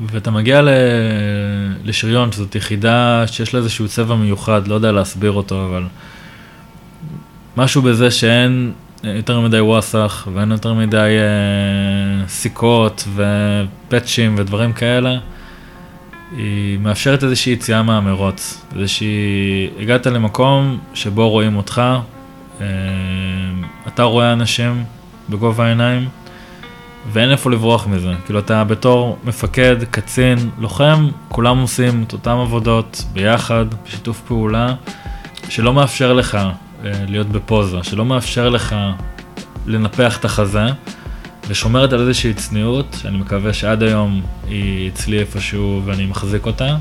ואתה מגיע ל... לשריון, שזאת יחידה שיש לה איזשהו צבע מיוחד, לא יודע להסביר אותו, אבל משהו בזה שאין יותר מדי וואסאח ואין יותר מדי אה, סיכות ופאצ'ים ודברים כאלה. היא מאפשרת איזושהי יציאה מהמרוץ, איזושהי... הגעת למקום שבו רואים אותך, אה, אתה רואה אנשים בגובה העיניים, ואין איפה לברוח מזה. כאילו אתה בתור מפקד, קצין, לוחם, כולם עושים את אותן עבודות ביחד, בשיתוף פעולה, שלא מאפשר לך אה, להיות בפוזה, שלא מאפשר לך לנפח את החזה, ושומרת על איזושהי צניעות, שאני מקווה שעד היום היא אצלי איפשהו ואני מחזיק אותה.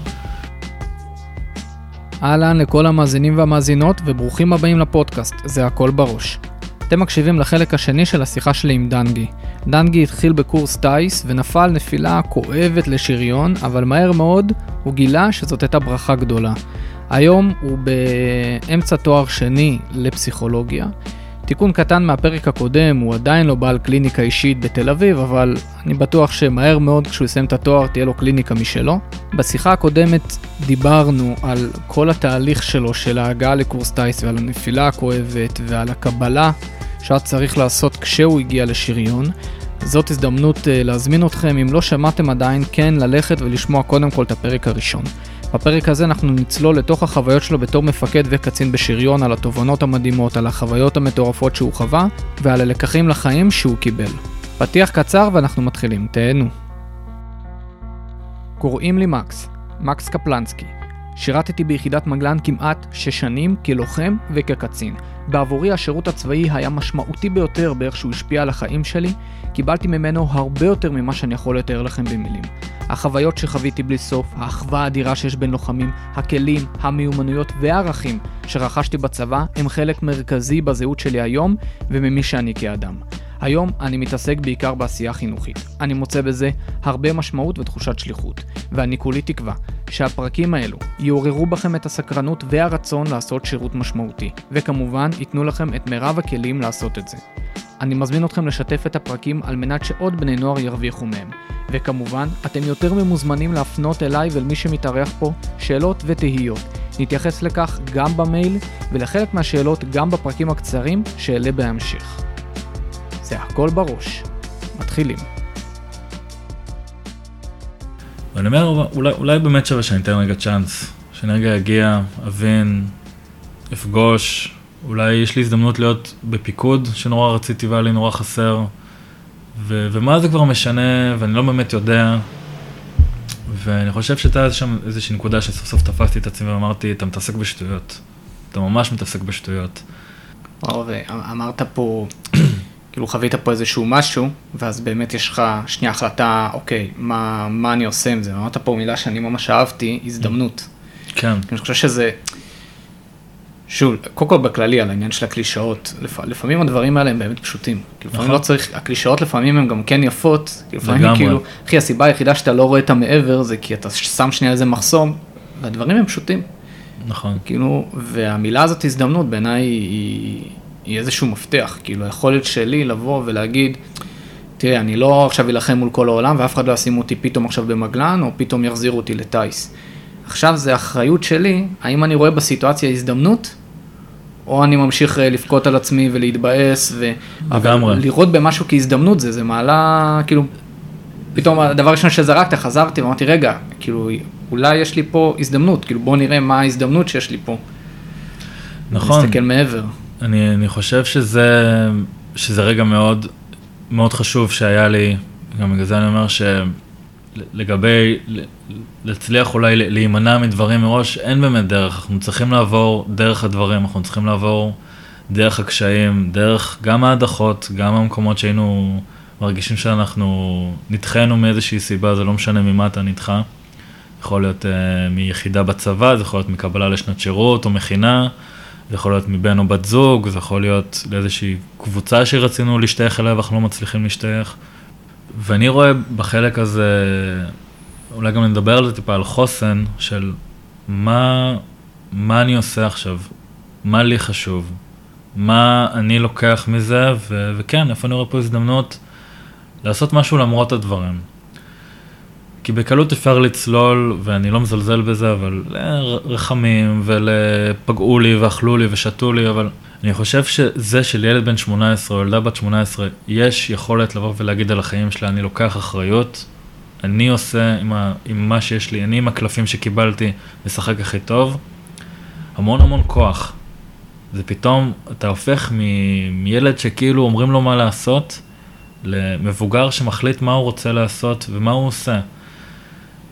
אהלן לכל המאזינים והמאזינות, וברוכים הבאים לפודקאסט, זה הכל בראש. אתם מקשיבים לחלק השני של השיחה שלי עם דנגי. דנגי התחיל בקורס טיס ונפל נפילה כואבת לשריון, אבל מהר מאוד הוא גילה שזאת הייתה ברכה גדולה. היום הוא באמצע תואר שני לפסיכולוגיה. תיקון קטן מהפרק הקודם, הוא עדיין לא בעל קליניקה אישית בתל אביב, אבל אני בטוח שמהר מאוד כשהוא יסיים את התואר תהיה לו קליניקה משלו. בשיחה הקודמת דיברנו על כל התהליך שלו של ההגעה לקורס טיס ועל הנפילה הכואבת ועל הקבלה שהיה צריך לעשות כשהוא הגיע לשריון. זאת הזדמנות אה, להזמין אתכם, אם לא שמעתם עדיין, כן ללכת ולשמוע קודם כל את הפרק הראשון. בפרק הזה אנחנו נצלול לתוך החוויות שלו בתור מפקד וקצין בשריון, על התובנות המדהימות, על החוויות המטורפות שהוא חווה, ועל הלקחים לחיים שהוא קיבל. פתיח קצר ואנחנו מתחילים, תהנו. קוראים לי מקס, מקס קפלנסקי. שירתתי ביחידת מגלן כמעט שש שנים כלוחם וכקצין. בעבורי השירות הצבאי היה משמעותי ביותר באיך שהוא השפיע על החיים שלי, קיבלתי ממנו הרבה יותר ממה שאני יכול לתאר לכם במילים. החוויות שחוויתי בלי סוף, האחווה האדירה שיש בין לוחמים, הכלים, המיומנויות והערכים שרכשתי בצבא הם חלק מרכזי בזהות שלי היום וממי שאני כאדם. היום אני מתעסק בעיקר בעשייה חינוכית. אני מוצא בזה הרבה משמעות ותחושת שליחות, ואני כולי תקווה שהפרקים האלו יעוררו בכם את הסקרנות והרצון לעשות שירות משמעותי, וכמובן ייתנו לכם את מירב הכלים לעשות את זה. אני מזמין אתכם לשתף את הפרקים על מנת שעוד בני נוער ירוויחו מהם. וכמובן, אתם יותר ממוזמנים להפנות אליי ולמי שמתארח פה שאלות ותהיות. נתייחס לכך גם במייל, ולחלק מהשאלות גם בפרקים הקצרים שאעלה בהמשך. זה הכל בראש. מתחילים. ואני אומר, אולי, אולי באמת שווה שאני אתן רגע צ'אנס, שאני רגע אגיע, אבין, אפגוש, אולי יש לי הזדמנות להיות בפיקוד, שנורא רציתי והיה לי נורא חסר, ו- ומה זה כבר משנה, ואני לא באמת יודע, ואני חושב שהייתה שם איזושהי נקודה שסוף סוף תפסתי את עצמי ואמרתי, אתה מתעסק בשטויות, אתה ממש מתעסק בשטויות. וואו, ואמרת פה, כאילו חווית פה איזשהו משהו, ואז באמת יש לך שנייה החלטה, אוקיי, מה, מה אני עושה עם זה? אמרת פה מילה שאני ממש אהבתי, הזדמנות. כן. אני חושב שזה, שוב, קודם כל בכללי על העניין של הקלישאות, לפ... לפעמים הדברים האלה הם באמת פשוטים. כאילו, לפעמים נכון. לא צריך, הקלישאות לפעמים הן גם כן יפות, לפעמים לגמרי. כאילו, אחי הסיבה היחידה שאתה לא רואה את המעבר זה כי אתה שם שנייה איזה מחסום, והדברים הם פשוטים. נכון. כאילו, והמילה הזאת הזדמנות בעיניי היא, היא איזשהו מפתח, כאילו היכולת שלי לבוא ולהגיד, תראה, אני לא עכשיו אלחם מול כל העולם ואף אחד לא ישים אותי פתאום עכשיו במגלן, או פתאום יחזירו אותי לטיס. עכשיו זה אחריות שלי, האם אני רואה בסיטואציה הזדמנות, או אני ממשיך אה, לבכות על עצמי ולהתבאס, ו... לגמרי. לראות במשהו כהזדמנות זה, זה מעלה, כאילו, פתאום הדבר הראשון שזרקת, חזרתי ואמרתי, רגע, כאילו, אולי יש לי פה הזדמנות, כאילו בוא נראה מה ההזדמנות שיש לי פה. נכון. להסתכל מעבר. אני, אני חושב שזה, שזה רגע מאוד, מאוד חשוב שהיה לי, גם בגלל זה אני אומר שלגבי ל- להצליח אולי להימנע מדברים מראש, אין באמת דרך, אנחנו צריכים לעבור דרך הדברים, אנחנו צריכים לעבור דרך הקשיים, דרך גם ההדחות, גם המקומות שהיינו מרגישים שאנחנו נדחינו מאיזושהי סיבה, זה לא משנה ממה אתה נדחה. יכול להיות uh, מיחידה בצבא, זה יכול להיות מקבלה לשנת שירות או מכינה, זה יכול להיות מבן או בת זוג, זה יכול להיות לאיזושהי קבוצה שרצינו להשתייך אליה ואנחנו לא מצליחים להשתייך. ואני רואה בחלק הזה, אולי גם נדבר על זה טיפה, על חוסן של מה, מה אני עושה עכשיו, מה לי חשוב, מה אני לוקח מזה, ו- וכן, איפה אני רואה פה הזדמנות לעשות משהו למרות הדברים. כי בקלות אפשר לצלול, ואני לא מזלזל בזה, אבל לרחמים, ולפגעו לי, ואכלו לי, ושתו לי, אבל אני חושב שזה שלילד בן 18 או ילדה בת 18, יש יכולת לבוא ולהגיד על החיים שלה, אני לוקח אחריות, אני עושה עם, ה, עם מה שיש לי, אני עם הקלפים שקיבלתי, משחק הכי טוב, המון המון כוח. זה פתאום, אתה הופך מ, מילד שכאילו אומרים לו מה לעשות, למבוגר שמחליט מה הוא רוצה לעשות ומה הוא עושה.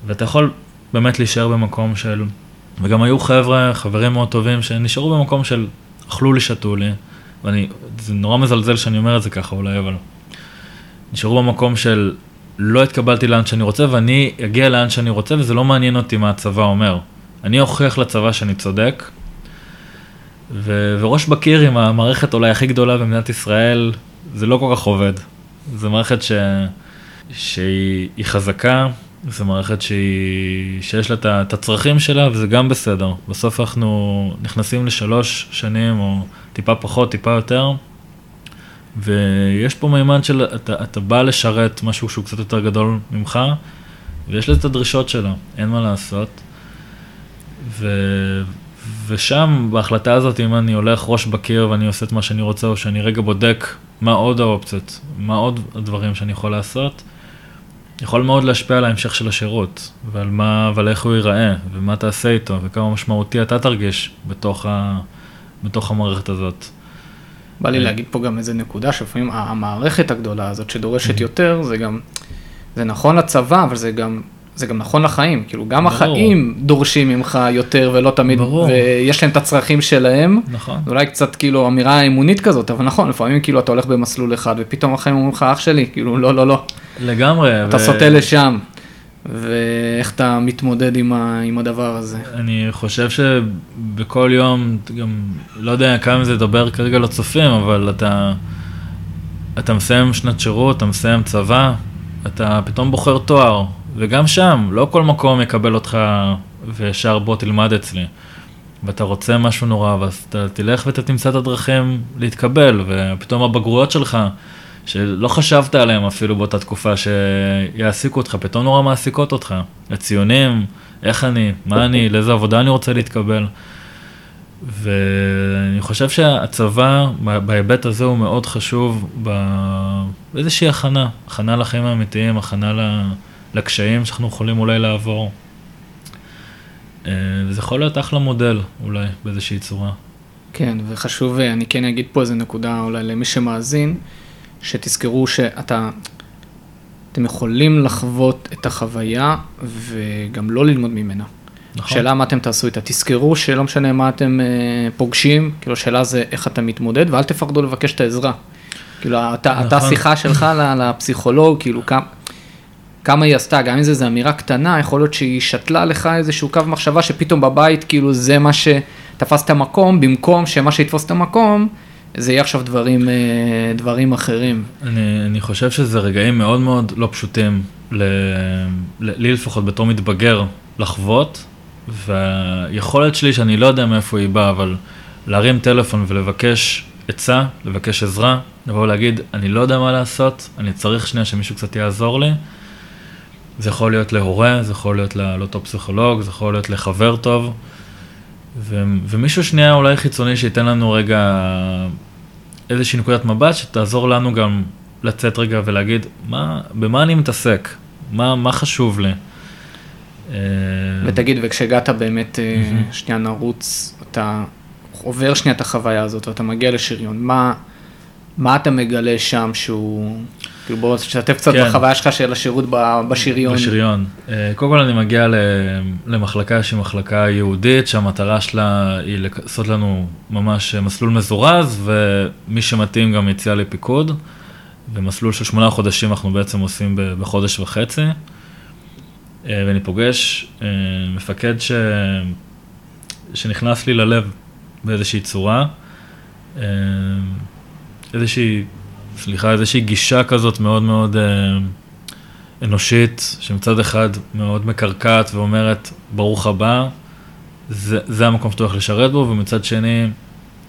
ואתה יכול באמת להישאר במקום של, וגם היו חבר'ה, חברים מאוד טובים, שנשארו במקום של אכלו לי, שתו לי, ואני, זה נורא מזלזל שאני אומר את זה ככה אולי, אבל נשארו במקום של לא התקבלתי לאן שאני רוצה ואני אגיע לאן שאני רוצה וזה לא מעניין אותי מה הצבא אומר. אני אוכיח לצבא שאני צודק, ו- וראש בקיר עם המערכת אולי הכי גדולה במדינת ישראל, זה לא כל כך עובד. זו מערכת ש... שהיא חזקה, זו מערכת שהיא... שיש לה את הצרכים שלה וזה גם בסדר. בסוף אנחנו נכנסים לשלוש שנים או טיפה פחות, טיפה יותר, ויש פה מימד של אתה, אתה בא לשרת משהו שהוא קצת יותר גדול ממך, ויש לזה את הדרישות שלה, אין מה לעשות. ו... ושם, בהחלטה הזאת, אם אני הולך ראש בקיר ואני עושה את מה שאני רוצה, או שאני רגע בודק מה עוד האופציות, מה עוד הדברים שאני יכול לעשות, יכול מאוד להשפיע על ההמשך של השירות, ועל מה, ועל איך הוא ייראה, ומה תעשה איתו, וכמה משמעותי אתה תרגיש בתוך, ה, בתוך המערכת הזאת. בא לי להגיד פה גם איזה נקודה, שלפעמים המערכת הגדולה הזאת שדורשת יותר, זה גם, זה נכון לצבא, אבל זה גם זה גם נכון לחיים, כאילו גם ברור. החיים דורשים ממך יותר ולא תמיד, ברור. ויש להם את הצרכים שלהם, נכון. אולי קצת כאילו אמירה אמונית כזאת, אבל נכון, לפעמים כאילו אתה הולך במסלול אחד ופתאום החיים אומרים לך אח שלי, כאילו לא, לא, לא. לגמרי. אתה ו... סוטה לשם, ואיך אתה מתמודד עם, ה... עם הדבר הזה. אני חושב שבכל יום, גם לא יודע כמה זה לדבר כרגע לצופים, אבל אתה, אתה מסיים שנת שירות, אתה מסיים צבא, אתה פתאום בוחר תואר. וגם שם, לא כל מקום יקבל אותך וישר בוא תלמד אצלי. ואתה רוצה משהו נורא, ואז אתה תלך ואתה תמצא את הדרכים להתקבל, ופתאום הבגרויות שלך, שלא חשבת עליהן אפילו באותה תקופה שיעסיקו אותך, פתאום נורא מעסיקות אותך. הציונים, איך אני, מה אני, לאיזה עבודה אני רוצה להתקבל. ואני חושב שהצבא בהיבט הזה הוא מאוד חשוב באיזושהי הכנה, הכנה לחיים האמיתיים, הכנה ל... לקשיים שאנחנו יכולים אולי לעבור. אה, וזה יכול להיות אחלה מודל אולי באיזושהי צורה. כן, וחשוב, אה, אני כן אגיד פה איזה נקודה אולי למי שמאזין, שתזכרו שאתה, אתם יכולים לחוות את החוויה וגם לא ללמוד ממנה. נכון. שאלה מה אתם תעשו איתה, תזכרו שלא משנה מה אתם אה, פוגשים, כאילו השאלה זה איך אתה מתמודד ואל תפחדו לבקש את העזרה. כאילו, אתה, נכון. אתה שיחה שלך לפסיכולוג, כאילו כמה... כמה היא עשתה, גם אם זה איזו אמירה קטנה, יכול להיות שהיא שתלה לך איזשהו קו מחשבה שפתאום בבית, כאילו זה מה שתפס את המקום, במקום שמה שיתפוס את המקום, זה יהיה עכשיו דברים, אה, דברים אחרים. אני, אני חושב שזה רגעים מאוד מאוד לא פשוטים, ל, לי לפחות בתור מתבגר, לחוות, והיכולת שלי, שאני לא יודע מאיפה היא באה, אבל להרים טלפון ולבקש עצה, לבקש עזרה, לבוא ולהגיד, אני לא יודע מה לעשות, אני צריך שנייה שמישהו קצת יעזור לי. זה יכול להיות להורה, זה יכול להיות לאותו פסיכולוג, זה יכול להיות לחבר טוב, ו, ומישהו שנייה אולי חיצוני שייתן לנו רגע איזושהי נקודת מבט שתעזור לנו גם לצאת רגע ולהגיד, מה, במה אני מתעסק? מה, מה חשוב לי? אה, ותגיד, וכשהגעת באמת, mm-hmm. שנייה נרוץ, אתה עובר שנייה את החוויה הזאת ואתה מגיע לשריון, מה, מה אתה מגלה שם שהוא... כאילו בוא תשתף קצת כן. בחוויה שלך של השירות בשריון. בשריון. אה, קודם כל אני מגיע למחלקה שהיא מחלקה יהודית, שהמטרה שלה היא לעשות לנו ממש מסלול מזורז, ומי שמתאים גם יציאה לפיקוד. ומסלול של שמונה חודשים אנחנו בעצם עושים בחודש וחצי. אה, ואני פוגש אה, מפקד ש... שנכנס לי ללב באיזושהי צורה. איזושהי סליחה, איזושהי גישה כזאת מאוד מאוד אה, אנושית, שמצד אחד מאוד מקרקעת ואומרת, ברוך הבא, זה, זה המקום שאתה הולך לשרת בו, ומצד שני,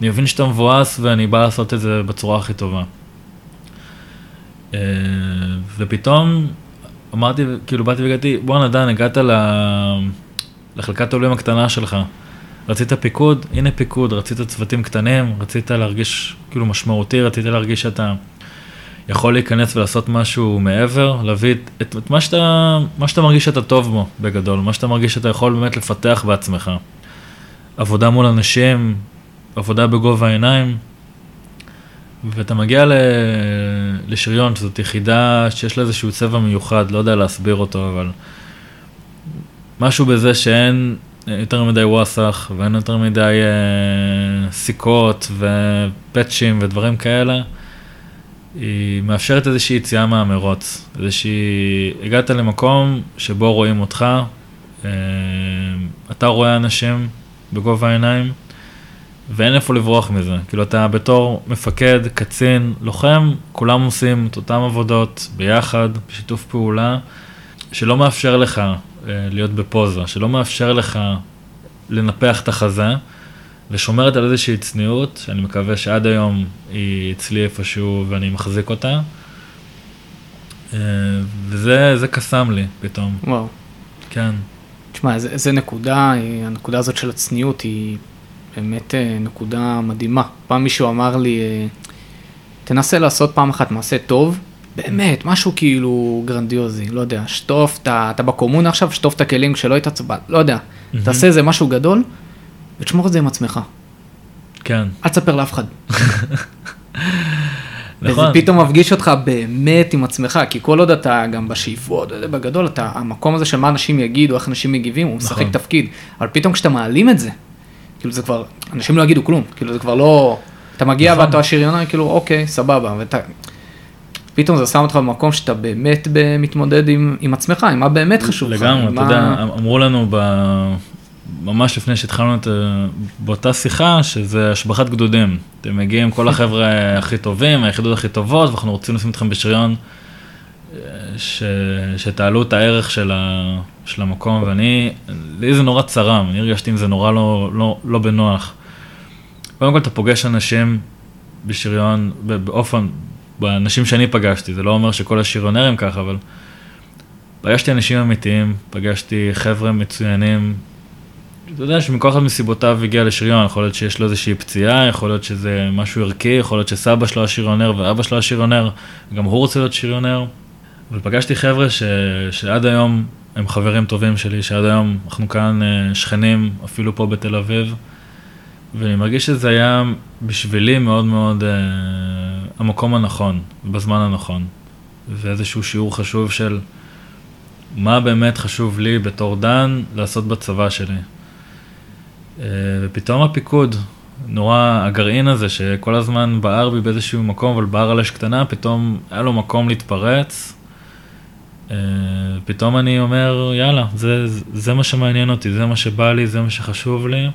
אני מבין שאתה מבואס ואני בא לעשות את זה בצורה הכי טובה. אה, ופתאום אמרתי, כאילו באתי והגעתי, בואנה דן, הגעת ל... לחלקת העולים הקטנה שלך. רצית פיקוד, הנה פיקוד, רצית צוותים קטנים, רצית להרגיש כאילו משמעותי, רצית להרגיש שאתה יכול להיכנס ולעשות משהו מעבר, להביא את, את מה, שאתה, מה שאתה מרגיש שאתה טוב בו בגדול, מה שאתה מרגיש שאתה יכול באמת לפתח בעצמך. עבודה מול אנשים, עבודה בגובה העיניים, ואתה מגיע ל... לשריון, שזאת יחידה שיש לה איזשהו צבע מיוחד, לא יודע להסביר אותו, אבל משהו בזה שאין יותר מדי וואסאח, ואין יותר מדי אה, סיכות ופאצ'ים ודברים כאלה. היא מאפשרת איזושהי יציאה מהמרוץ, איזושהי... הגעת למקום שבו רואים אותך, אה, אתה רואה אנשים בגובה העיניים, ואין איפה לברוח מזה. כאילו אתה בתור מפקד, קצין, לוחם, כולם עושים את אותן עבודות ביחד, בשיתוף פעולה, שלא מאפשר לך אה, להיות בפוזה, שלא מאפשר לך לנפח את החזה, ושומרת על איזושהי צניעות, שאני מקווה שעד היום היא אצלי איפשהו ואני מחזיק אותה. אה, וזה קסם לי פתאום. וואו. כן. תשמע, איזה נקודה, הנקודה הזאת של הצניעות היא באמת אה, נקודה מדהימה. פעם מישהו אמר לי, אה, תנסה לעשות פעם אחת מעשה טוב, באמת, משהו כאילו גרנדיוזי, לא יודע, שטוף, אתה, אתה בקומונה עכשיו, שטוף את הכלים כשלא היית צבא, לא יודע, mm-hmm. תעשה איזה משהו גדול, ותשמור את זה עם עצמך. כן. אל תספר לאף אחד. נכון. וזה פתאום מפגיש אותך באמת עם עצמך, כי כל עוד אתה גם בשאיפות, בגדול, אתה, המקום הזה של מה אנשים יגידו, איך אנשים מגיבים, הוא משחק נכון. תפקיד. אבל פתאום כשאתה מעלים את זה, כאילו זה כבר, אנשים לא יגידו כלום, כאילו זה כבר לא, אתה מגיע נכון. ואתה שריונר, כאילו אוקיי, סבבה, ואתה, פתאום זה שם אותך במקום שאתה באמת מתמודד עם, עם עצמך, עם מה באמת חשוב לך. לגמרי, אתה יודע, אמרו לנו ב... ממש לפני שהתחלנו את, באותה שיחה, שזה השבחת גדודים. אתם מגיעים כל החבר'ה הכי טובים, היחידות הכי טובות, ואנחנו רוצים לשים אתכם בשריון, ש, שתעלו את הערך של, ה, של המקום, ואני, לי זה נורא צרם, אני הרגשתי עם זה נורא לא, לא, לא בנוח. קודם כל אתה פוגש אנשים בשריון, באופן, באנשים שאני פגשתי, זה לא אומר שכל השריונרים ככה, אבל פגשתי אנשים אמיתיים, פגשתי חבר'ה מצוינים, אתה יודע שמכל אחד מסיבותיו הגיע לשריון, יכול להיות שיש לו איזושהי פציעה, יכול להיות שזה משהו ערכי, יכול להיות שסבא שלו השריונר ואבא שלו השריונר, גם הוא רוצה להיות שריונר. אבל פגשתי חבר'ה ש... שעד היום הם חברים טובים שלי, שעד היום אנחנו כאן אה, שכנים, אפילו פה בתל אביב, ואני מרגיש שזה היה בשבילי מאוד מאוד אה, המקום הנכון, בזמן הנכון, ואיזשהו שיעור חשוב של מה באמת חשוב לי בתור דן לעשות בצבא שלי. אה, ופתאום הפיקוד, נורא הגרעין הזה שכל הזמן בער בי באיזשהו מקום, אבל בער על אש קטנה, פתאום היה לו מקום להתפרץ. אה, פתאום אני אומר, יאללה, זה, זה מה שמעניין אותי, זה מה שבא לי, זה מה שחשוב לי.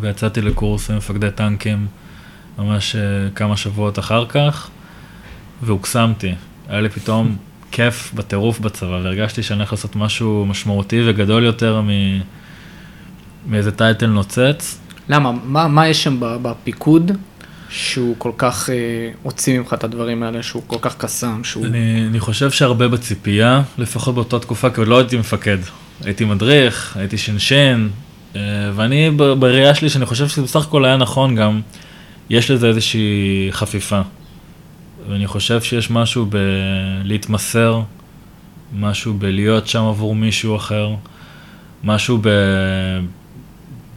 ויצאתי לקורס עם מפקדי טנקים ממש אה, כמה שבועות אחר כך, והוקסמתי. היה לי פתאום כיף בטירוף בצבא, והרגשתי שאני הולך לעשות משהו משמעותי וגדול יותר מ... מאיזה טייטל נוצץ. למה? מה, מה יש שם בפיקוד שהוא כל כך אה, הוציא ממך את הדברים האלה, שהוא כל כך קסם, שהוא... אני, אני חושב שהרבה בציפייה, לפחות באותה תקופה, כי עוד לא הייתי מפקד. הייתי מדריך, הייתי שינשין, אה, ואני בראייה שלי, שאני חושב שזה בסך הכל היה נכון גם, יש לזה איזושהי חפיפה. ואני חושב שיש משהו בלהתמסר, משהו בלהיות שם עבור מישהו אחר, משהו ב...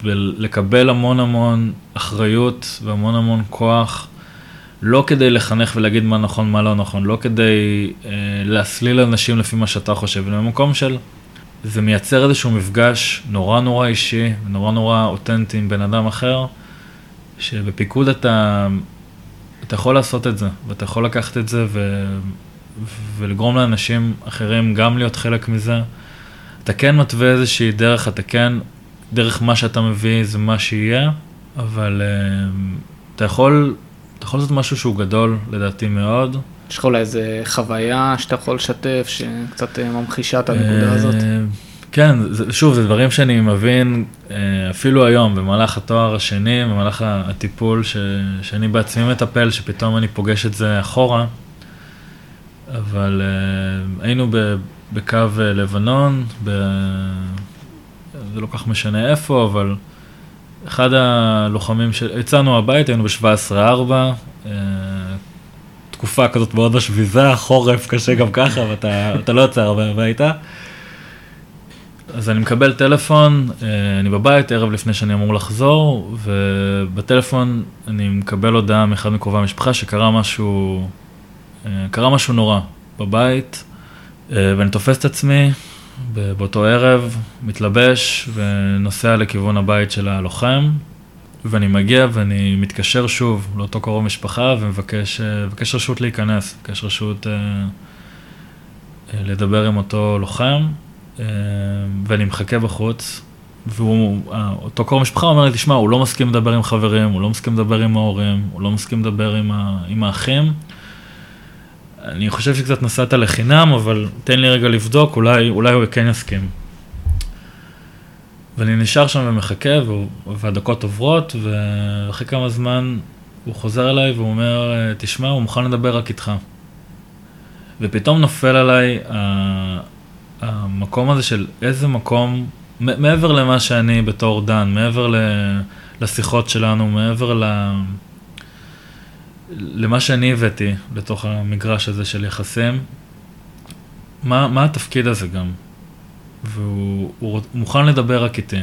ולקבל המון המון אחריות והמון המון כוח, לא כדי לחנך ולהגיד מה נכון, מה לא נכון, לא כדי אה, להסליל אנשים לפי מה שאתה חושב, אלא במקום של, זה מייצר איזשהו מפגש נורא נורא אישי, נורא נורא אותנטי עם בן אדם אחר, שבפיקוד אתה, אתה יכול לעשות את זה, ואתה יכול לקחת את זה ו, ולגרום לאנשים אחרים גם להיות חלק מזה. אתה כן מתווה איזושהי דרך, אתה כן דרך מה שאתה מביא זה מה שיהיה, אבל uh, אתה יכול, אתה יכול לעשות משהו שהוא גדול, לדעתי מאוד. יש לך אולי איזה חוויה שאתה יכול לשתף, שקצת אה, ממחישה את הנקודה הזאת? כן, זה, שוב, זה דברים שאני מבין אה, אפילו היום, במהלך התואר השני, במהלך הטיפול, ש, שאני בעצמי מטפל, שפתאום אני פוגש את זה אחורה. אבל היינו בקו אה, לבנון, ב... זה לא כך משנה איפה, אבל אחד הלוחמים, ש... יצאנו הביתה, היינו ב-17-4, תקופה כזאת מאוד משביזה, חורף קשה גם ככה, ואתה לא יוצא הרבה הביתה. אז אני מקבל טלפון, אה, אני בבית ערב לפני שאני אמור לחזור, ובטלפון אני מקבל הודעה מאחד מקרובי המשפחה שקרה משהו, אה, קרה משהו נורא בבית, אה, ואני תופס את עצמי באותו ערב, מתלבש ונוסע לכיוון הבית של הלוחם, ואני מגיע ואני מתקשר שוב לאותו קרוב משפחה ומבקש רשות להיכנס, מבקש רשות לדבר עם אותו לוחם. אה, ואני מחכה בחוץ, ואותו קרוב משפחה אומר לי, תשמע, הוא לא מסכים לדבר עם חברים, הוא לא מסכים לדבר עם ההורים, הוא לא מסכים לדבר עם, ה, עם האחים. אני חושב שקצת נסעת לחינם, אבל תן לי רגע לבדוק, אולי, אולי הוא כן יסכים. ואני נשאר שם ומחכה, והדקות עוברות, ואחרי כמה זמן הוא חוזר אליי והוא אומר, תשמע, הוא מוכן לדבר רק איתך. ופתאום נופל עליי המקום הזה של איזה מקום, מעבר למה שאני בתור דן, מעבר לשיחות שלנו, מעבר ל... למה שאני הבאתי לתוך המגרש הזה של יחסים, מה, מה התפקיד הזה גם? והוא הוא מוכן לדבר רק איתי.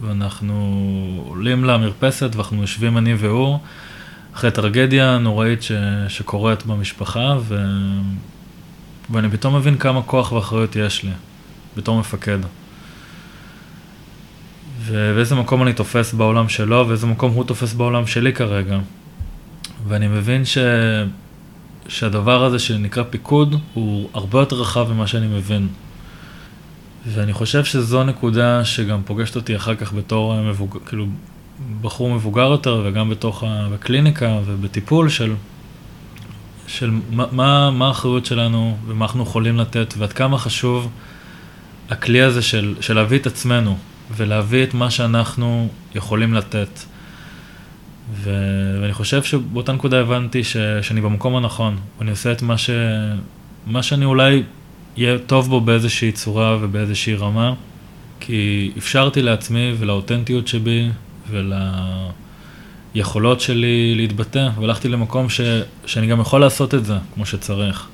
ואנחנו עולים למרפסת ואנחנו יושבים אני והוא, אחרי טרגדיה נוראית ש, שקורית במשפחה, ו... ואני פתאום מבין כמה כוח ואחריות יש לי, בתור מפקד. ואיזה מקום אני תופס בעולם שלו, ואיזה מקום הוא תופס בעולם שלי כרגע. ואני מבין ש... שהדבר הזה שנקרא פיקוד הוא הרבה יותר רחב ממה שאני מבין. ואני חושב שזו נקודה שגם פוגשת אותי אחר כך בתור מבוג... כאילו בחור מבוגר יותר וגם בתוך הקליניקה ובטיפול של של מה, מה, האחריות שלנו ומה אנחנו יכולים לתת ועד כמה חשוב הכלי הזה של, של להביא את עצמנו ולהביא את מה שאנחנו יכולים לתת. ו, ואני חושב שבאותה נקודה הבנתי ש, שאני במקום הנכון, ואני עושה את מה, ש, מה שאני אולי אהיה טוב בו באיזושהי צורה ובאיזושהי רמה, כי אפשרתי לעצמי ולאותנטיות שבי ול... היכולות שלי להתבטא, והלכתי למקום ש, שאני גם יכול לעשות את זה כמו שצריך.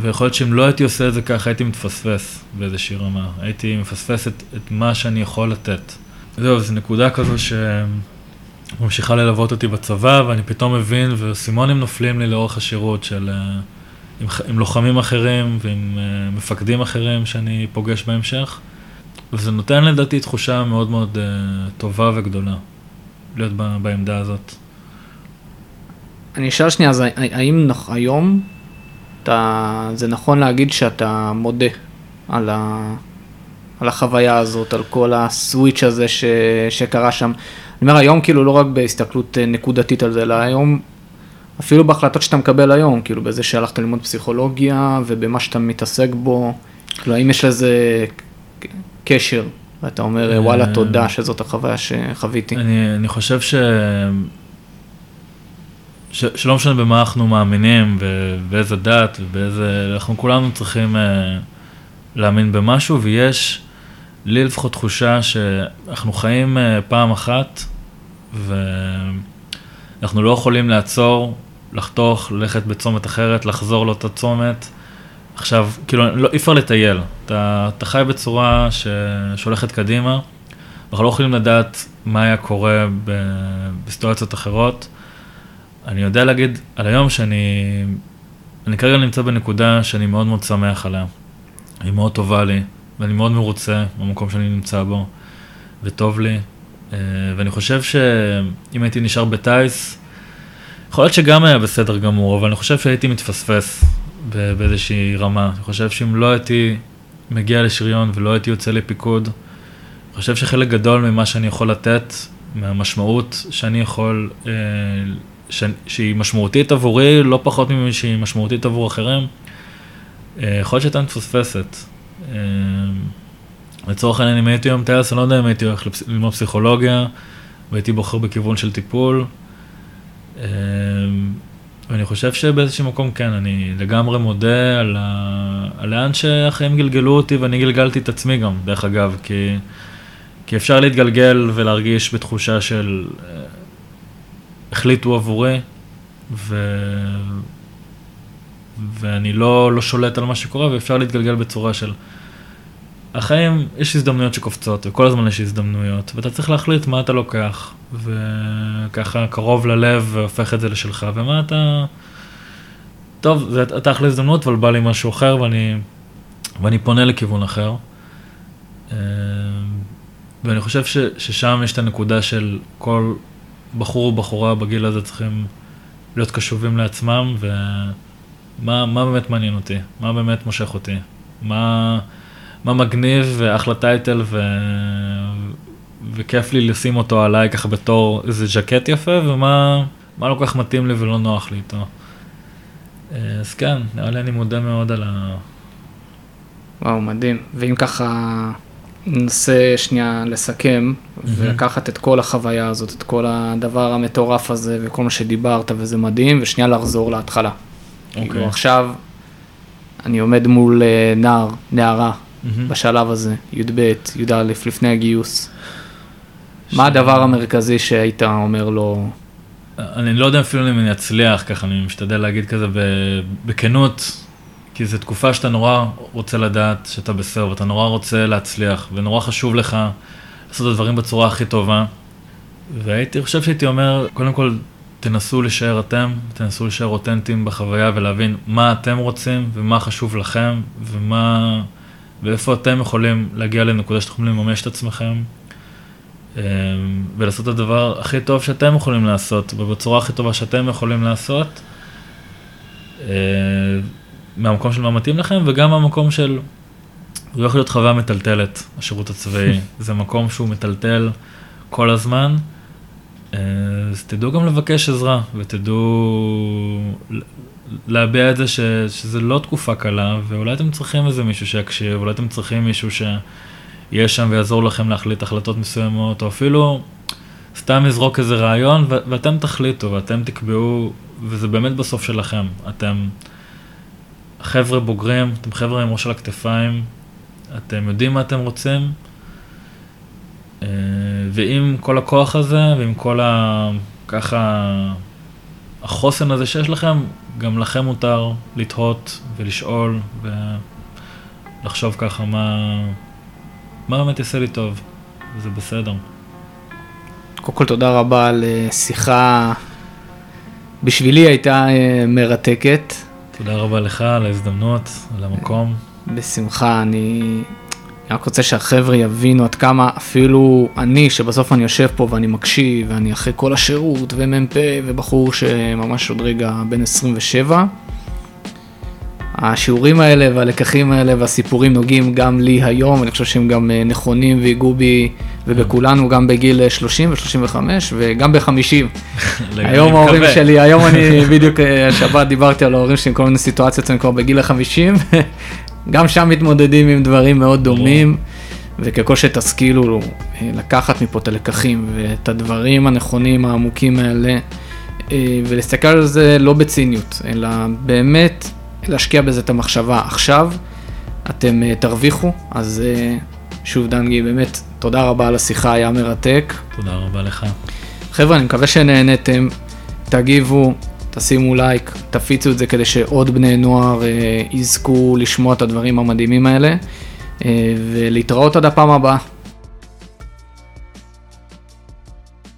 ויכול להיות שאם לא הייתי עושה את זה ככה, הייתי מתפספס באיזושהי רמה. הייתי מפספס את, את מה שאני יכול לתת. זהו, זו נקודה כזו שממשיכה ללוות אותי בצבא, ואני פתאום מבין, וסימונים נופלים לי לאורך השירות של... אה, עם, עם לוחמים אחרים ועם uh, מפקדים אחרים שאני פוגש בהמשך. וזה נותן לדעתי תחושה מאוד מאוד uh, טובה וגדולה. להיות בעמדה הזאת. אני אשאל שנייה, אז האם היום אתה, זה נכון להגיד שאתה מודה על, ה, על החוויה הזאת, על כל הסוויץ' הזה ש, שקרה שם? אני אומר היום כאילו לא רק בהסתכלות אה, נקודתית על זה, אלא היום אפילו בהחלטות שאתה מקבל היום, כאילו בזה שהלכת ללמוד פסיכולוגיה ובמה שאתה מתעסק בו, כאילו האם יש לזה קשר? ואתה אומר, אה, וואלה, תודה שזאת החוויה שחוויתי. אני, אני חושב ש... ש... שלא משנה במה אנחנו מאמינים ובאיזה דת ובאיזה... אנחנו כולנו צריכים uh, להאמין במשהו, ויש לי לפחות תחושה שאנחנו חיים uh, פעם אחת, ואנחנו לא יכולים לעצור, לחתוך, ללכת בצומת אחרת, לחזור לאותה צומת. עכשיו, כאילו, לא, אי אפשר לטייל. אתה, אתה חי בצורה ש, שהולכת קדימה, אנחנו לא יכולים לדעת מה היה קורה ב, בסיטואציות אחרות. אני יודע להגיד על היום שאני, אני כרגע נמצא בנקודה שאני מאוד מאוד שמח עליה. היא מאוד טובה לי, ואני מאוד מרוצה במקום שאני נמצא בו, וטוב לי. אה, ואני חושב שאם הייתי נשאר בטייס, יכול להיות שגם היה בסדר גמור, אבל אני חושב שהייתי מתפספס. באיזושהי רמה. אני חושב שאם לא הייתי מגיע לשריון ולא הייתי יוצא לפיקוד, אני חושב שחלק גדול ממה שאני יכול לתת, מהמשמעות שאני יכול, אה, ש, שהיא משמעותית עבורי, לא פחות שהיא משמעותית עבור אחרים, אה, יכול להיות שהייתה מפספסת. אה, לצורך העניין, אם הייתי היום טייס, אני לא יודע אם הייתי הולך ללמוד פסיכולוגיה, והייתי בוחר בכיוון של טיפול. ואני חושב שבאיזשהו מקום כן, אני לגמרי מודה על, ה... על לאן שהחיים גלגלו אותי ואני גלגלתי את עצמי גם, דרך אגב, כי, כי אפשר להתגלגל ולהרגיש בתחושה של אה, החליטו עבורי, ו... ואני לא, לא שולט על מה שקורה, ואפשר להתגלגל בצורה של... החיים, יש הזדמנויות שקופצות, וכל הזמן יש הזדמנויות, ואתה צריך להחליט מה אתה לוקח, וככה קרוב ללב והופך את זה לשלך, ומה אתה... טוב, זה, אתה אחלה הזדמנות, אבל בא לי משהו אחר, ואני, ואני פונה לכיוון אחר. אה, ואני חושב ש, ששם יש את הנקודה של כל בחור ובחורה בגיל הזה צריכים להיות קשובים לעצמם, ומה באמת מעניין אותי, מה באמת מושך אותי, מה... מה מגניב ואחלה טייטל ו... וכיף לי לשים אותו עליי ככה בתור איזה ז'קט יפה ומה מה לא כל כך מתאים לי ולא נוח לי איתו. אה, אז כן, נראה לי אני מודה מאוד על ה... וואו, מדהים. ואם ככה ננסה שנייה לסכם mm-hmm. ולקחת את כל החוויה הזאת, את כל הדבר המטורף הזה וכל מה שדיברת וזה מדהים, ושנייה לחזור להתחלה. אוקיי. Okay. כאילו עכשיו אני עומד מול אה, נער, נערה, mm-hmm. בשלב הזה, י"ב, י"א, לפני הגיוס? ש... מה הדבר המרכזי שהיית אומר לו? אני לא יודע אפילו אם אני אצליח, ככה אני משתדל להגיד כזה בכנות, כי זו תקופה שאתה נורא רוצה לדעת שאתה בסדר, ואתה נורא רוצה להצליח, ונורא חשוב לך לעשות את הדברים בצורה הכי טובה. והייתי חושב שהייתי אומר, קודם כל, תנסו להישאר אתם, תנסו להישאר אותנטיים בחוויה ולהבין מה אתם רוצים ומה חשוב לכם ומה... ואיפה אתם יכולים להגיע לנקודה שאתם יכולים לממש את עצמכם אמ, ולעשות את הדבר הכי טוב שאתם יכולים לעשות ובצורה הכי טובה שאתם יכולים לעשות אה, מהמקום של מה מתאים לכם וגם מהמקום של, זה יכול להיות חוויה מטלטלת, השירות הצבאי, זה מקום שהוא מטלטל כל הזמן. אה, אז תדעו גם לבקש עזרה ותדעו להביע את זה ש, שזה לא תקופה קלה, ואולי אתם צריכים איזה מישהו שיקשיב, אולי אתם צריכים מישהו שיהיה שם ויעזור לכם להחליט החלטות מסוימות, או אפילו סתם יזרוק איזה רעיון, ו- ואתם תחליטו, ואתם תקבעו, וזה באמת בסוף שלכם. אתם חבר'ה בוגרים, אתם חבר'ה עם ראש על הכתפיים, אתם יודעים מה אתם רוצים, ועם כל הכוח הזה, ועם כל ה... ככה... החוסן הזה שיש לכם, גם לכם מותר לתהות ולשאול ולחשוב ככה מה, מה באמת יעשה לי טוב, וזה בסדר. קודם כל תודה רבה על אה, שיחה, בשבילי הייתה אה, מרתקת. תודה רבה לך על ההזדמנות, על המקום. בשמחה, אני אני רק רוצה שהחבר'ה יבינו עד כמה אפילו אני, שבסוף אני יושב פה ואני מקשיב, ואני אחרי כל השירות, ומ"פ, ובחור שממש עוד רגע בן 27, השיעורים האלה והלקחים האלה והסיפורים נוגעים גם לי היום, אני חושב שהם גם אה, נכונים ויגעו בי ובכולנו גם בגיל 30 ו-35 וגם ב-50. היום ההורים שלי, היום אני בדיוק השבת אה, דיברתי על ההורים שלי עם כל מיני סיטואציות, אני כבר בגיל ה-50 גם שם מתמודדים עם דברים מאוד דומים, וככל שתשכילו אה, לקחת מפה את הלקחים ואת הדברים הנכונים העמוקים האלה, אה, ולהסתכל על זה לא בציניות, אלא באמת להשקיע בזה את המחשבה עכשיו, אתם אה, תרוויחו, אז שוב דנגי, באמת תודה רבה על השיחה, היה מרתק. תודה רבה לך. חבר'ה, אני מקווה שנהנתם, תגיבו, תשימו לייק, תפיצו את זה כדי שעוד בני נוער אה, יזכו לשמוע את הדברים המדהימים האלה, אה, ולהתראות עד הפעם הבאה.